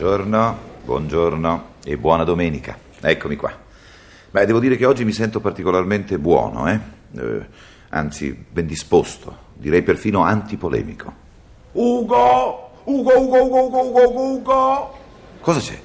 Buongiorno, buongiorno e buona domenica. Eccomi qua. Beh, devo dire che oggi mi sento particolarmente buono, eh? Eh, anzi, ben disposto, direi perfino antipolemico. Ugo! Ugo, Ugo, Ugo, Ugo, Ugo, Ugo! Cosa c'è?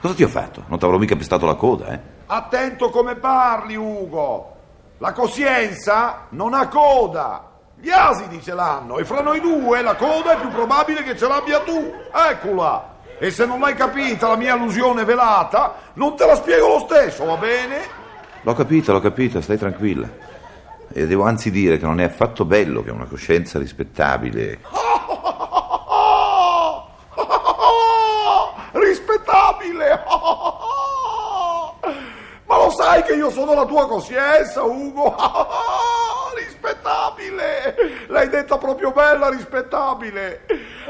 Cosa ti ho fatto? Non ti avrò mica pestato la coda, eh? Attento come parli, Ugo! La coscienza non ha coda! Gli asini ce l'hanno e fra noi due la coda è più probabile che ce l'abbia tu! Eccola! E se non l'hai capita la mia allusione velata, non te la spiego lo stesso, va bene? L'ho capita, l'ho capita, stai tranquilla. E devo anzi dire che non è affatto bello che una coscienza rispettabile Rispettabile! Ma lo sai che io sono la tua coscienza, Ugo? Rispettabile! L'hai detta proprio bella, rispettabile!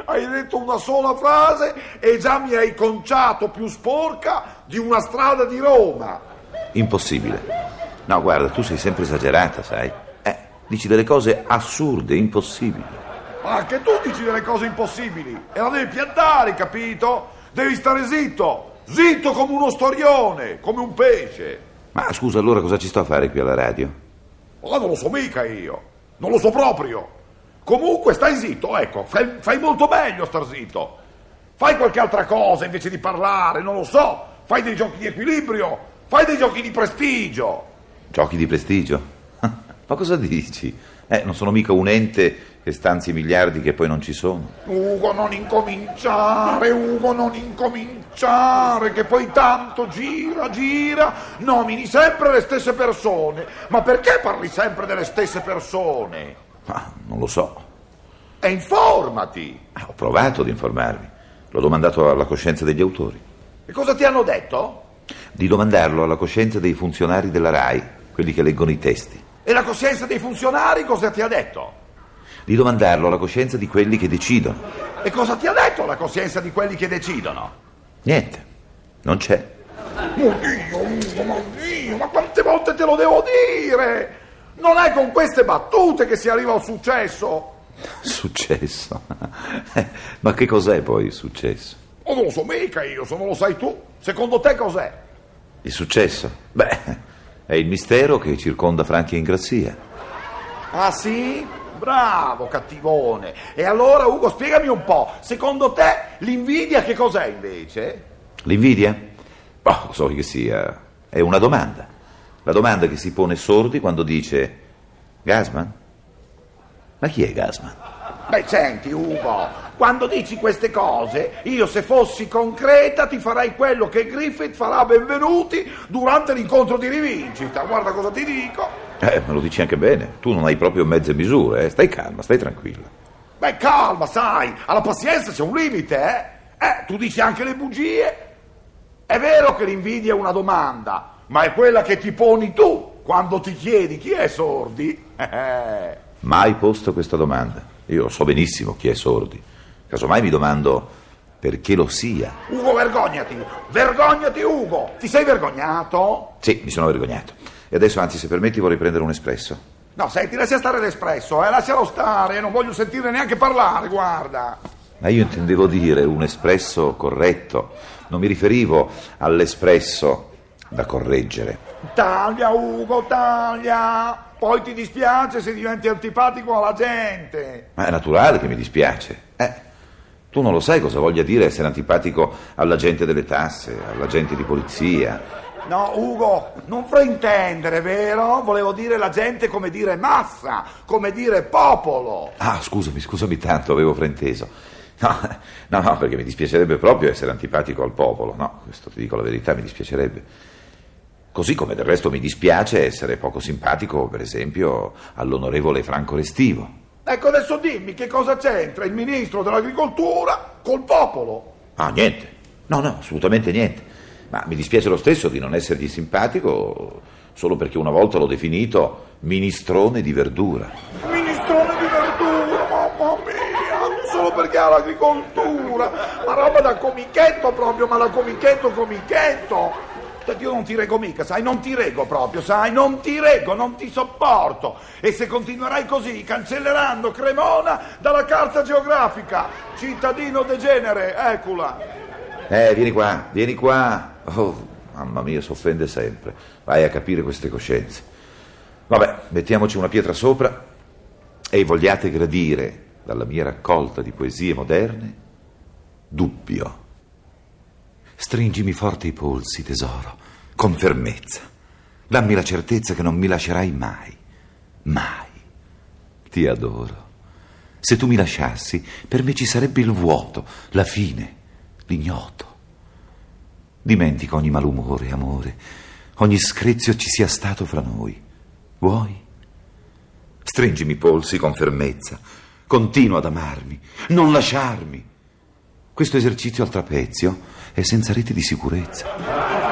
Hai detto una sola frase e già mi hai conciato più sporca di una strada di Roma. Impossibile. No, guarda, tu sei sempre esagerata, sai? Eh, dici delle cose assurde, impossibili. Ma anche tu dici delle cose impossibili e la devi piantare, capito? Devi stare zitto, zitto come uno storione, come un pesce. Ma scusa, allora cosa ci sto a fare qui alla radio? Ma non lo so mica io, non lo so proprio. Comunque stai zitto, ecco, fai, fai molto meglio star zitto. Fai qualche altra cosa invece di parlare, non lo so. Fai dei giochi di equilibrio, fai dei giochi di prestigio. Giochi di prestigio? Ma cosa dici? Eh, non sono mica un ente che stanzi miliardi che poi non ci sono. Ugo, non incominciare, Ugo, non incominciare, che poi tanto gira, gira, nomini sempre le stesse persone. Ma perché parli sempre delle stesse persone? Ma non lo so. E informati. Ah, ho provato ad informarmi. L'ho domandato alla coscienza degli autori. E cosa ti hanno detto? Di domandarlo alla coscienza dei funzionari della RAI, quelli che leggono i testi. E la coscienza dei funzionari cosa ti ha detto? Di domandarlo alla coscienza di quelli che decidono. E cosa ti ha detto la coscienza di quelli che decidono? Niente. Non c'è. Mio Dio, Ugo, ma Dio, ma quante volte te lo devo dire? Non è con queste battute che si arriva al successo. Successo. Ma che cos'è poi il successo? O non lo so mica io, se non lo sai tu. Secondo te cos'è? Il successo? Beh, è il mistero che circonda Franchi in Grazia. Ah sì? Bravo, cattivone. E allora, Ugo, spiegami un po'. Secondo te l'invidia che cos'è invece? L'invidia? Oh, so che sia. È una domanda. La domanda che si pone Sordi quando dice Gasman? Ma chi è Gasman? Beh, senti, Ugo, quando dici queste cose, io se fossi concreta ti farei quello che Griffith farà benvenuti durante l'incontro di rivincita. Guarda cosa ti dico. Eh, me lo dici anche bene. Tu non hai proprio mezze misure, eh. Stai calma, stai tranquilla. Beh, calma, sai, alla pazienza c'è un limite, eh? Eh, tu dici anche le bugie. È vero che l'invidia è una domanda, ma è quella che ti poni tu quando ti chiedi chi è Sordi. Mai posto questa domanda. Io so benissimo chi è Sordi. Casomai mi domando perché lo sia. Ugo, vergognati! Vergognati, Ugo! Ti sei vergognato? Sì, mi sono vergognato. E adesso, anzi, se permetti, vorrei prendere un espresso. No, senti, lascia stare l'espresso, eh, lascialo stare, non voglio sentirne neanche parlare, guarda. Ma io intendevo dire un espresso corretto. Non mi riferivo all'espresso da correggere. Taglia, Ugo, taglia! Poi ti dispiace se diventi antipatico alla gente. Ma è naturale che mi dispiace. Eh, tu non lo sai cosa voglia dire essere antipatico alla gente delle tasse, alla gente di polizia. No, Ugo, non fraintendere, vero? Volevo dire la gente come dire massa, come dire popolo. Ah, scusami, scusami tanto, avevo frainteso. No, no, no, perché mi dispiacerebbe proprio essere antipatico al popolo. No, questo ti dico la verità, mi dispiacerebbe. Così come del resto mi dispiace essere poco simpatico, per esempio, all'onorevole Franco Restivo. Ecco, adesso dimmi che cosa c'entra il ministro dell'agricoltura col popolo. Ah, niente. No, no, assolutamente niente. Ma mi dispiace lo stesso di non essergli simpatico solo perché una volta l'ho definito ministrone di verdura. Ministrone di verdura, mamma mia, solo perché ha l'agricoltura, ma roba da comichetto proprio, ma da comichetto, comichetto. Io non ti reggo mica, sai, non ti reggo proprio, sai, non ti reggo, non ti sopporto. E se continuerai così, cancelleranno Cremona dalla carta geografica. Cittadino degenere, eccola. Eh, vieni qua, vieni qua. Oh, mamma mia, si offende sempre. Vai a capire queste coscienze. Vabbè, mettiamoci una pietra sopra e vogliate gradire dalla mia raccolta di poesie moderne dubbio. Stringimi forte i polsi, tesoro, con fermezza. Dammi la certezza che non mi lascerai mai. Mai. Ti adoro. Se tu mi lasciassi, per me ci sarebbe il vuoto, la fine, l'ignoto. Dimentico ogni malumore, amore, ogni screzio ci sia stato fra noi. Vuoi? Stringimi i polsi con fermezza. Continua ad amarmi, non lasciarmi. Questo esercizio al trapezio è senza rete di sicurezza.